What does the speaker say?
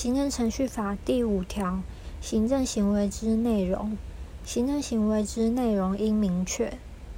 行政程序法第五条行政行为之内容。行政行为之内容应明确。